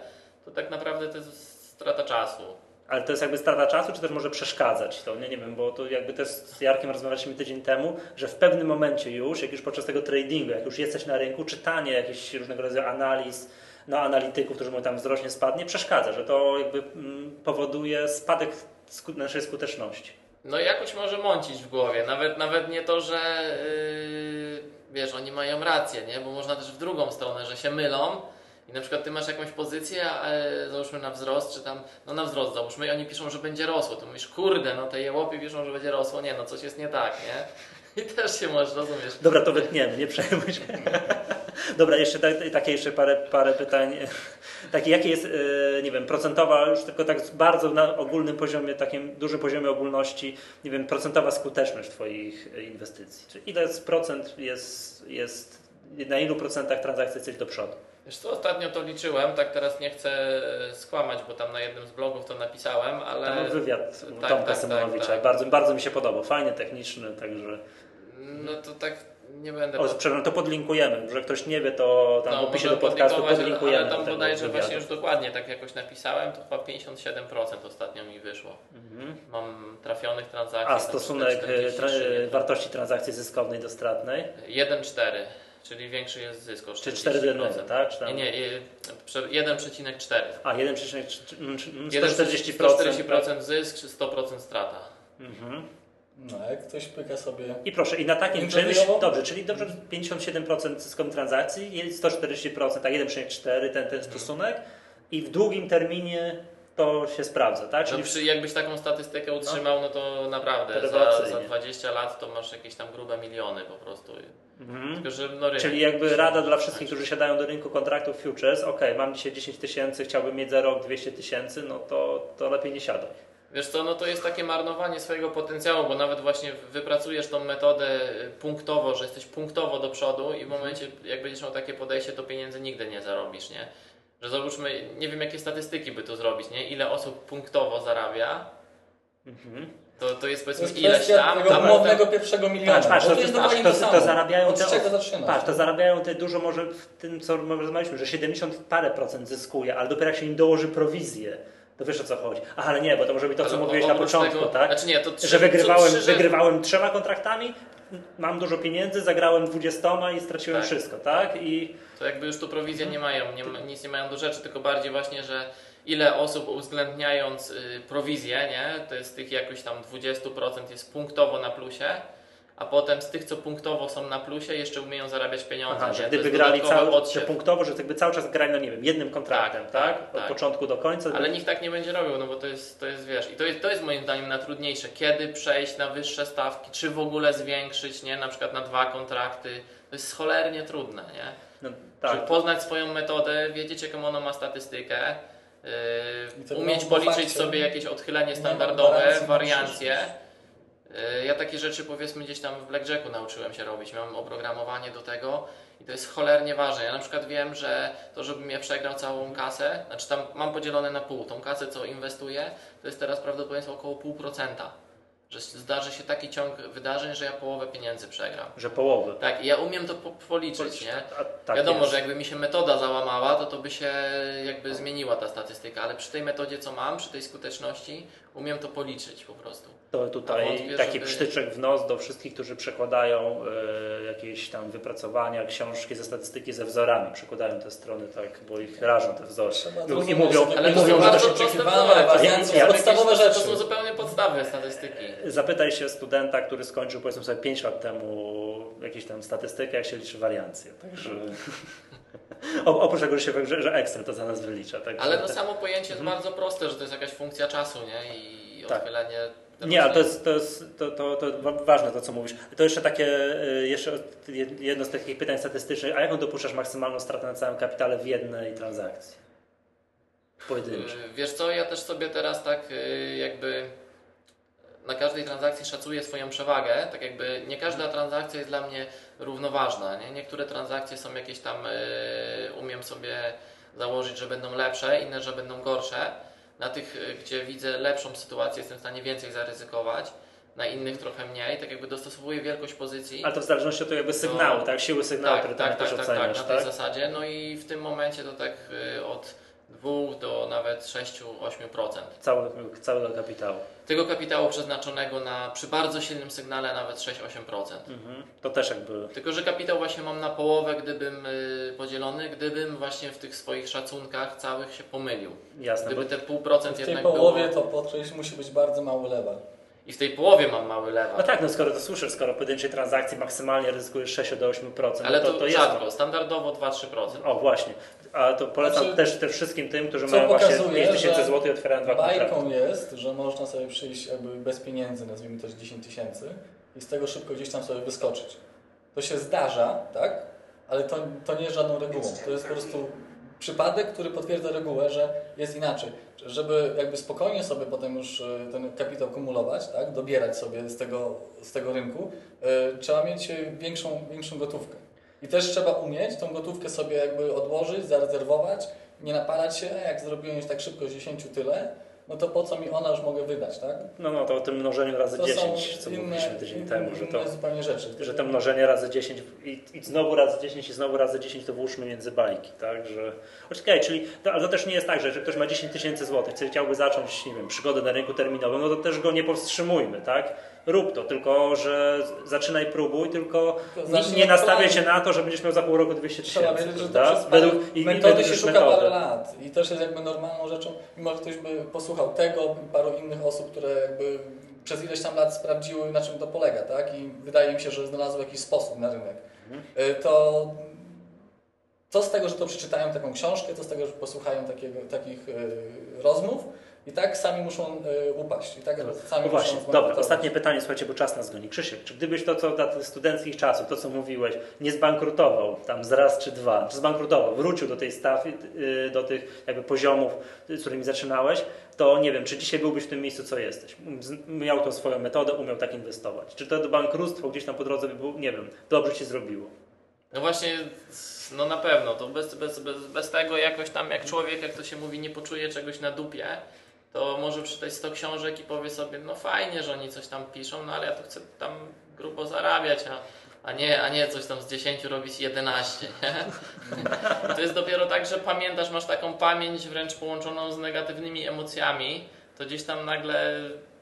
to tak naprawdę to jest strata czasu. Ale to jest jakby strata czasu, czy też może przeszkadzać to? Nie, nie wiem, bo to jakby też z Jarkiem rozmawialiśmy tydzień temu, że w pewnym momencie już, jak już podczas tego tradingu, jak już jesteś na rynku, czytanie jakichś różnego rodzaju analiz, no analityków, którzy mówią tam wzrośnie, spadnie, przeszkadza, że to jakby mm, powoduje spadek sku- naszej skuteczności. No jakoś może mącić w głowie. Nawet, nawet nie to, że yy, wiesz, oni mają rację, nie? Bo można też w drugą stronę, że się mylą. I na przykład ty masz jakąś pozycję, e, załóżmy na wzrost, czy tam, no na wzrost załóżmy, i oni piszą, że będzie rosło. To mówisz, kurde, no te jełopy piszą, że będzie rosło. Nie, no coś jest nie tak, nie? I też się możesz, rozumiesz. Dobra, to wytniemy, nie przejmuj się. Dobra, jeszcze tak, takie jeszcze parę, parę pytań. Takie, jakie jest, e, nie wiem, procentowa, już tylko tak bardzo na ogólnym poziomie, takim dużym poziomie ogólności, nie wiem, procentowa skuteczność Twoich inwestycji? Czy ile z procent jest, jest, na ilu procentach transakcji jesteś do przodu? Wiesz co, ostatnio to liczyłem, tak teraz nie chcę e, skłamać, bo tam na jednym z blogów to napisałem, ale... Tam wywiad tak, Tomka tak, Symonowicza, tak, tak. Bardzo, bardzo mi się podobał, fajny, techniczny, także... No to tak nie będę... O, przepraszam, to podlinkujemy, że ktoś nie wie, to tam w opisie do No, podcastu podlinkujemy. Ale tam bodajże właśnie już dokładnie tak jakoś napisałem, to chyba 57% ostatnio mi wyszło. Mhm. Mam trafionych transakcji. A stosunek 43, e, tra- wartości transakcji zyskownej do stratnej? 1,4, czyli większy jest zysk o 40%. Czy 4 do 1, tak? Czy tam... Nie, nie, e, prze- 1,4. A, 1,140%. 1,40% zysk czy 100% strata. Mhm. No, jak ktoś pyka sobie... I proszę, i na takim czymś, dobrze, czyli dobrze 57% zyskom transakcji, jest 140%, tak 1,4 ten, ten stosunek i w długim terminie to się sprawdza, tak? No Czyli przy, jakbyś taką statystykę utrzymał, no to naprawdę za, Rewelacyjnie. za 20 lat to masz jakieś tam grube miliony po prostu. Mhm. Tylko, że no rynek Czyli jakby się- rada dla wszystkich, którzy siadają do rynku kontraktów futures, ok, mam dzisiaj 10 tysięcy, chciałbym mieć za rok 200 tysięcy, no to, to lepiej nie siadaj. Wiesz co, no to jest takie marnowanie swojego potencjału, bo nawet właśnie wypracujesz tą metodę y, punktowo, że jesteś punktowo do przodu i w momencie, jak będziesz miał takie podejście, to pieniędzy nigdy nie zarobisz, nie? Że załóżmy, nie wiem jakie statystyki by to zrobić, nie? Ile osób punktowo zarabia, Mhm. to, to jest To powiedzmy jest ileś tam, tego tam, umownego pierwszego miliona. Patrz, patrz, to, to jest patrz, to, to, to, zarabiają Od te, czego zaczynasz? patrz, to zarabiają te dużo może w tym, co rozmawialiśmy, że 70 parę procent zyskuje, ale dopiero jak się im dołoży prowizję, to wiesz o co chodzi. Aha, ale nie, bo to może być to, co Ale mówiłeś na początku, tego- tak? Znaczy nie, to trzy, że wygrywałem, trzy, że- wygrywałem trzema kontraktami, mam dużo pieniędzy, zagrałem 20 i straciłem Tak. wszystko, tak? I To jakby już tu prowizje nie mają, nie, nic nie mają do rzeczy, tylko bardziej właśnie, że ile osób uwzględniając y, prowizję, nie, to jest tych jakoś tam 20% jest punktowo na plusie, a potem z tych, co punktowo są na plusie, jeszcze umieją zarabiać pieniądze. Aha, że gdyby grali cały, że punktowo, że jakby cały czas grali, no nie wiem, jednym kontraktem, tak? Tak, tak, Od tak. początku do końca. Ale nikt tak nie będzie robił, no bo to jest, to jest wiesz, i to jest, to jest moim zdaniem najtrudniejsze, kiedy przejść na wyższe stawki, czy w ogóle zwiększyć, nie, na przykład na dwa kontrakty, to jest cholernie trudne, nie? No, Żeby tak. poznać swoją metodę, wiedzieć jaką ona ma statystykę, I yy, umieć no, policzyć fakcie sobie jakieś odchylenie standardowe, wariancje. Yy, Ja takie rzeczy powiedzmy gdzieś tam w Blackjacku nauczyłem się robić, miałem oprogramowanie do tego i to jest cholernie ważne. Ja na przykład wiem, że to, żebym ja przegrał całą kasę, znaczy tam mam podzielone na pół, tą kasę co inwestuję, to jest teraz prawdopodobieństwo około 0,5%. Że zdarzy się taki ciąg wydarzeń, że ja połowę pieniędzy przegram. Że połowy. Tak, i ja umiem to po- policzyć, nie? A, tak Wiadomo, jest. że jakby mi się metoda załamała, to to by się jakby zmieniła ta statystyka, ale przy tej metodzie, co mam, przy tej skuteczności, umiem to policzyć po prostu. To tutaj wątpię, taki żeby- przytyczek w nos do wszystkich, którzy przekładają e, jakieś tam wypracowania, książki ze statystyki ze wzorami. Przekładają te strony tak, bo ich rażą te wzory. Trzeba I zrozumieć, mówią, że Ale i to mówią są że to się oczekiwane, są podstawowe rzeczy. To są zupełnie podstawy statystyki. Zapytaj się studenta, który skończył powiedzmy sobie 5 lat temu jakieś tam statystykę, jak się liczy wariancję. Także o- oprócz tego, że, się, że, że Excel to za nas wylicza. Także Ale no samo pojęcie jest bardzo proste, że to jest jakaś funkcja czasu, nie? I Mhm. Tak. odchylenie... Nie, ale to jest, to, jest to, to, to wa- ważne to, co mówisz. To jeszcze takie, y, jeszcze jedno z takich pytań statystycznych. A jaką dopuszczasz maksymalną stratę na całym kapitale w jednej transakcji? Pojedynczej. Yy, Wiesz co, ja też sobie teraz tak yy, jakby na każdej transakcji szacuję swoją przewagę, tak jakby nie każda transakcja jest dla mnie równoważna, nie? Niektóre transakcje są jakieś tam, yy, umiem sobie założyć, że będą lepsze, inne, że będą gorsze. Na tych, yy, gdzie widzę lepszą sytuację, jestem w stanie więcej zaryzykować, na innych trochę mniej, tak jakby dostosowuję wielkość pozycji. Ale to w zależności od jakby sygnału, tak? Siły sygnału, Tak, które tak, tam tak, też tak, tak, oceniasz, na tak? tej zasadzie. No i w tym momencie to tak y, od 2 do nawet 6-8%. Cały, całego kapitału. Tego kapitału przeznaczonego na przy bardzo silnym sygnale nawet 6-8%. Mhm. To też jakby Tylko, że kapitał właśnie mam na połowę, gdybym y, podzielony, gdybym właśnie w tych swoich szacunkach całych się pomylił. jasne. Bo, Gdyby te pół procent W tej jednak połowie było. to podkreślić musi być bardzo mały lewal. I w tej połowie mam mały no lewal. tak, no skoro to słyszysz, skoro pojedynczej transakcji maksymalnie ryzykujesz 6 do 8%, Ale no to, to, to jest. rzadko, standardowo 2-3%. O, właśnie. A to polecam Znaczy, też, też wszystkim tym, którzy mają właśnie pokazuje, 5 tysięcy że złotych i otwierają dwa kontrakty. Bajką jest, że można sobie przyjść jakby bez pieniędzy, nazwijmy to 10 tysięcy i z tego szybko gdzieś tam sobie wyskoczyć. To się zdarza, tak? Ale to, to nie jest żadną regułą. To jest po prostu przypadek, który potwierdza regułę, że jest inaczej. Żeby jakby spokojnie sobie potem już e, ten kapitał kumulować, tak? dobierać sobie z tego, z tego rynku, e, trzeba mieć większą, większą gotówkę. I też trzeba umieć tą gotówkę sobie jakby odłożyć, zarezerwować, nie napalać się, jak zrobiłem już tak szybko z 10 tyle, no to po co mi ona już mogę wydać, tak? No, no to o tym mnożeniu razy To 10, są co inne, mówiliśmy tydzień inne, temu, że to, zupełnie rzeczy. że to mnożenie razy 10 i, i znowu razy 10 i znowu razy 10 to włóżmy między bajki, tak, że... Okej, czyli to, ale to też nie jest tak, że jeżeli ktoś ma 10 tysięcy złotych, chciałby zacząć, nie wiem, przygodę na rynku terminowym, no to też go nie powstrzymujmy, tak? Rób to, tylko że zaczynaj, próbuj, tylko nie, nie nastawiaj się na to, że będziesz miał za pół roku 200 Trzeba tysięcy, wiedzieć, Według, i- i metody się szuka metody. parę lat i też jest jakby normalną rzeczą, mimo że ktoś by posłuchał tego paru innych osób, które jakby przez ileś tam lat sprawdziły, na czym to polega, tak? I wydaje mi się, że znalazły jakiś sposób na rynek. Y, To co z tego, że to przeczytają taką książkę, co z tego, że posłuchają takiego, takich y, rozmów i tak sami muszą y, upaść. I tak sami No muszą właśnie, dobra, zbankrutować. ostatnie pytanie, słuchajcie, bo czas nas goni. Krzysiek, czy gdybyś to, co dla tych studenckich czasów, to co mówiłeś, nie zbankrutował tam z raz czy dwa, czy zbankrutował, wrócił do tej stawy, yy, do tych jakby poziomów, y, z którymi zaczynałeś, to nie wiem, czy dzisiaj byłbyś w tym miejscu, co jesteś. Miał tą swoją metodę, umiał tak inwestować. Czy to bankructwo gdzieś tam po drodze by było, nie wiem, dobrze ci zrobiło. No właśnie, no na pewno, to bez, bez, bez, bez tego jakoś tam jak człowiek, jak to się mówi, nie poczuje czegoś na dupie, to może przeczytać 100 książek i powie sobie, no fajnie, że oni coś tam piszą, no ale ja to chcę tam grubo zarabiać, a, a, nie, a nie coś tam z 10 robić 11, nie? To jest dopiero tak, że pamiętasz, masz taką pamięć wręcz połączoną z negatywnymi emocjami, to gdzieś tam nagle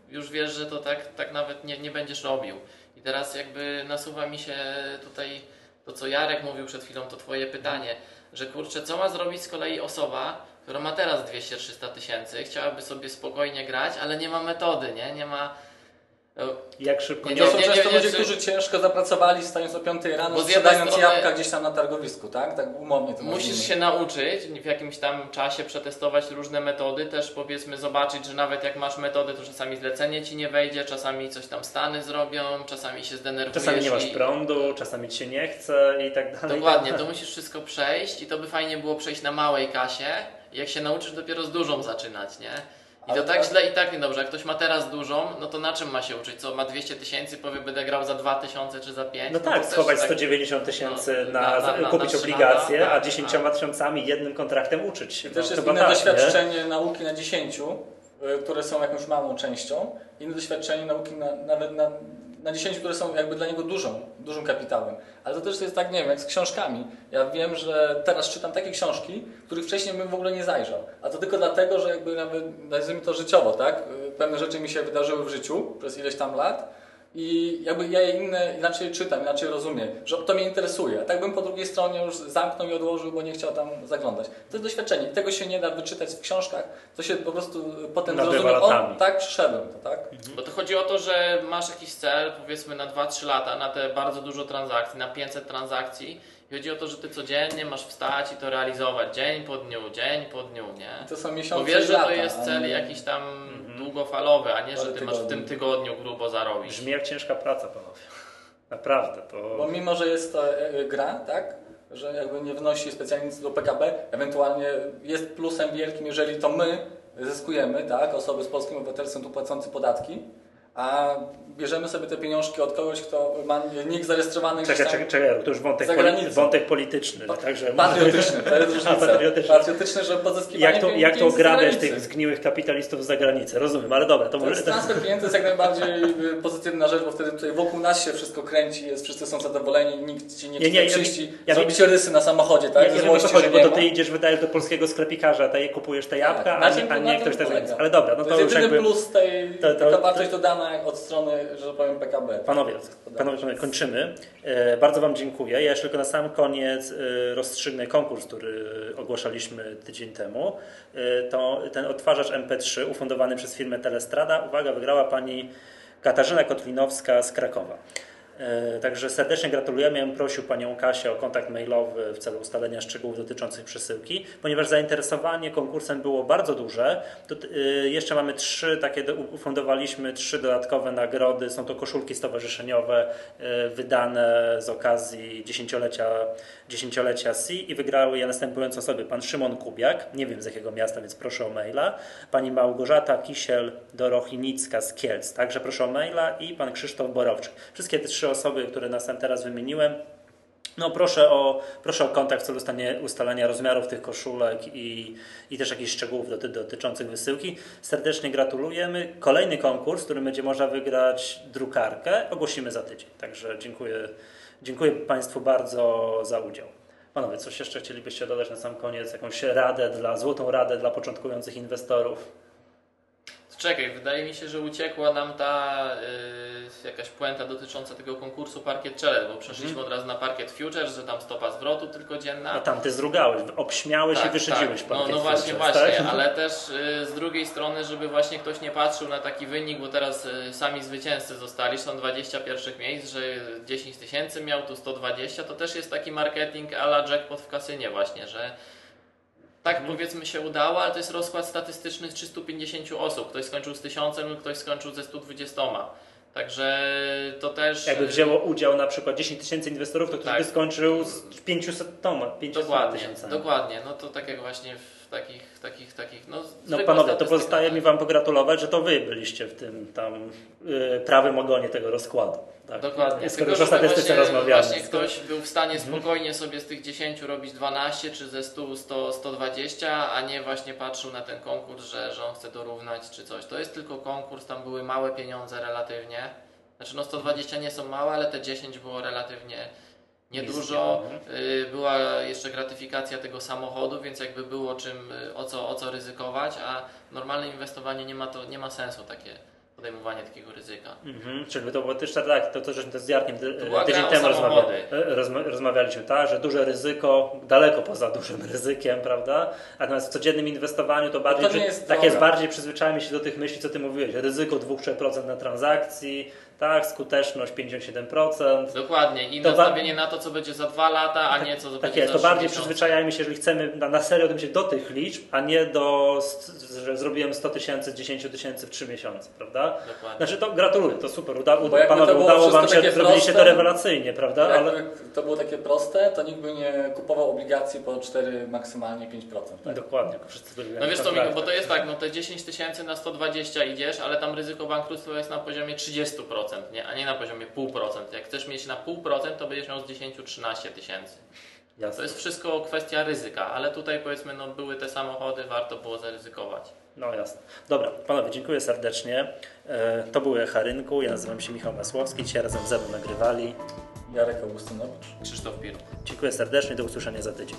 już wiesz, że to tak, tak nawet nie, nie będziesz robił. I teraz jakby nasuwa mi się tutaj to, co Jarek mówił przed chwilą, to twoje pytanie, że kurczę, co ma zrobić z kolei osoba, która ma teraz 200-300 tysięcy, chciałaby sobie spokojnie grać, ale nie ma metody, nie? Nie ma... no, Jak szybko Nie, To są nie, często nie, ludzie, którzy ciężko zapracowali, stając o 5 rano, sprzedając strony- jabłka gdzieś tam na targowisku, tak? Tak umownie to Musisz nazwijmy. się nauczyć w jakimś tam czasie przetestować różne metody, też powiedzmy zobaczyć, że nawet jak masz metody, to czasami zlecenie ci nie wejdzie, czasami coś tam Stany zrobią, czasami się zdenerwujesz. Czasami nie masz i- prądu, czasami ci się nie chce i tak dalej. Dokładnie, to musisz wszystko przejść i to by fajnie było przejść na małej kasie. Jak się nauczysz dopiero z dużą zaczynać, nie? I Ale to tak tak- źle i tak niedobrze. Jak ktoś ma teraz dużą, no to na czym ma się uczyć? Co, ma 200 tysięcy, powie będę grał za 2000 czy za 5? No to tak, schować tak- 190 tysięcy No, na, na- na- kupić obligacje, lata, a tak, 10 tak. tysiącami jednym kontraktem uczyć się. I też No, jest inne tak, doświadczenie nauki na 10, y, które są jakąś małą częścią, inne doświadczenie nauki na, nawet na, na 10, które są jakby dla niego dużą, dużym kapitałem. Ale to też jest tak, nie wiem, jak z książkami. Ja wiem, że teraz czytam takie książki, których wcześniej bym w ogóle nie zajrzał. A to tylko dlatego, że jakby nawet, nazwijmy to życiowo, tak? Pewne rzeczy mi się wydarzyły w życiu przez ileś tam lat. I jakby ja je inne inaczej czytam, inaczej rozumiem, że to mnie interesuje. A tak bym po drugiej stronie już zamknął i odłożył, bo nie chciał tam zaglądać. To jest doświadczenie. Tego się nie da wyczytać w książkach. To się po prostu potem Nabywa zrozumie. O, tak, przyszedłem to, tak? Bo to chodzi o to, że masz jakiś cel, powiedzmy na 2-3 lata, na te bardzo dużo transakcji, na 500 transakcji. Chodzi o to, że ty codziennie masz wstać i to realizować dzień po dniu, dzień po dniu, nie? To są Bo miesiące wiesz, i że to jest cel jakiś tam długofalowy, a nie, że ty masz w tym tygodni. tygodniu grubo zarobić. Brzmi jak ciężka praca, panowie. Naprawdę, Bo to... mimo, że jest to e, gra, tak? Że jakby nie wnosi specjalnie nic do PKB, ewentualnie jest plusem wielkim, jeżeli to my zyskujemy, tak? Osoby z polskim obywatelstwem tu płacący podatki, a bierzemy sobie te pieniążki od kogoś, kto ma nick zarejestrowany Czekaj, czekaj, czekaj, to już wątek, Za poli- wątek polityczny, także... Patriotyczny, to jest różnica. Patriotyczny. Patriotyczny, że pozyskiwanie Jak to, jak to pieniędzy z ograbiać zagranicy. tych zgniłych kapitalistów z zagranicy? Rozumiem, ale dobra, to To może... transfer pieniędzy jest jak najbardziej y, pozytywna rzecz, bo wtedy tutaj wokół nas się wszystko kręci, jest, wszyscy są zadowoleni, nikt ci nie, Nie, nie, ja- przyjści, ja- rysy na samochodzie, tak? Ja co złości, chodzi, bo to ty idziesz, wydajesz do polskiego sklepikarza, kupujesz te jabłka, Tak, a, nie, ktoś to tak. Ale dobra, no to to, jest jedyny plus tej, to- wartość dodana od strony, że tak powiem, PKB. Panowie, panowie, panowie, kończymy. E, bardzo Wam dziękuję. Ja jeszcze tylko na sam koniec e, rozstrzygnę konkurs, który ogłaszaliśmy tydzień temu. E, to ten odtwarzacz MP3 ufundowany przez firmę Telestrada. Uwaga, wygrała pani Katarzyna Kotlinowska z Krakowa. E, Także serdecznie gratulujemy. Ja prosił Panią Kasię o kontakt mailowy w celu ustalenia szczegółów dotyczących przesyłki. Ponieważ zainteresowanie konkursem było bardzo duże, to e, jeszcze mamy trzy takie, do- ufundowaliśmy trzy dodatkowe nagrody. Są to koszulki stowarzyszeniowe e, wydane z okazji dziesięciolecia, dziesięciolecia SI i wygrały je następujące osoby. Pan Szymon Kubiak, nie wiem z jakiego miasta, więc proszę o maila. Pani Małgorzata Kisiel-Dorochinicka z Kielc, także proszę o maila i pan Krzysztof Borowczyk. Wszystkie te trzy osoby, które nas tam teraz wymieniłem, no proszę o, proszę o kontakt w celu ustanie- ustalenia rozmiarów tych koszulek i, i też jakichś szczegółów doty, dotyczących wysyłki. Serdecznie gratulujemy. Kolejny konkurs, w którym będzie można wygrać drukarkę, ogłosimy za tydzień. Także dziękuję, dziękuję Państwu bardzo za udział. Panowie, coś jeszcze chcielibyście dodać na sam koniec? Jakąś radę dla, złotą radę dla początkujących inwestorów? Czekaj, wydaje mi się, że uciekła nam ta jakaś puenta dotycząca tego konkursu Parkiet Challenge, bo przeszliśmy od razu na Parkiet Futures, że tam stopa zwrotu tylko dzienna. A tam ty zrugałeś, obśmiałeś i wyszydziłeś No, parkiet no właśnie, futures, właśnie, tak? ale też y, z drugiej strony, żeby właśnie ktoś nie patrzył na taki wynik, bo teraz y, sami zwycięzcy zostali, są 20 pierwszych miejsc, że 10 tysięcy miał, tu 120, to też jest taki marketing a la jackpot w kasynie właśnie, że tak Mhm. powiedzmy się udało, ale to jest rozkład statystyczny z 350 osób. Ktoś skończył z 1000 lub ktoś skończył ze 120. Także to też... Jakby y, wzięło udział na przykład 10 tysięcy inwestorów, to ktoś Tak. by skończył z 500 toma, 500 Dokładnie, tysiącami. dokładnie. No to tak jak właśnie w takich, takich, takich, no No panowie, to pozostaje tak. mi wam pogratulować, że to wy byliście w tym tam y, prawym ogonie tego rozkładu. Tak? Dokładnie. Skoro Tylko, już o statystyce właśnie, rozmawiamy. Właśnie ktoś był w stanie spokojnie sobie z tych 10 robić 12, czy ze 100, 100, 120, a nie właśnie patrzył na ten konkurs, że, że on chce dorównać, czy coś. To jest tylko konkurs, tam były małe pieniądze relatywnie. Znaczy no 120 nie są małe, ale te 10 było relatywnie niedużo. Y, Była jeszcze gratyfikacja tego samochodu, więc jakby było czym, y, o co, o co ryzykować, a normalne inwestowanie nie ma, to, nie ma sensu takie podejmowanie takiego ryzyka. Mhm, czyli to było też tak, to, to żeśmy to z Jarkiem To tydzień temu samochody. rozmawia, rozma, rozmawialiśmy, tak, że duże ryzyko, daleko poza dużym ryzykiem, prawda? Natomiast w codziennym inwestowaniu to bardziej, to nie przy- jest tak droga. jest bardziej przyzwyczajamy się do tych myśli, co ty mówiłeś, ryzyko 2-3% na transakcji, tak, skuteczność 57%. Dokładnie. I To nastawienie na to, co będzie za dwa lata, a nie co Tak będzie jest, za to bardziej miesiące. przyzwyczajajmy się, jeżeli chcemy na, na serio odnieść się do tych liczb, a nie do, że zrobiłem 100 tysięcy z 10 tysięcy w 3 miesiące, prawda? Dokładnie. Znaczy to gratuluję, to super, uda, uda, panowie, udało wam się, takie zrobiliście to proste, rewelacyjnie, prawda? Ale to było takie proste, to nikt by nie kupował obligacji po 4, maksymalnie 5%. Tak? dokładnie, wszyscy No wiesz co, Miku, bo to jest tak, no te 10 tysięcy na 120 idziesz, ale tam ryzyko bankructwa jest na poziomie 30%, nie? a nie na poziomie 0,5%. Jak chcesz mieć na 0,5%, to będziesz miał z 10-13 tysięcy. To Jasne. jest wszystko kwestia ryzyka, ale tutaj powiedzmy, no były te samochody, warto było zaryzykować. No jasne. Dobra, panowie, dziękuję serdecznie. E, To był Echa Rynku, ja nazywam się Michał Masłowski, dzisiaj razem ze mną nagrywali. Jarek Augustynowicz. Krzysztof Pir. Dziękuję serdecznie, do usłyszenia za tydzień.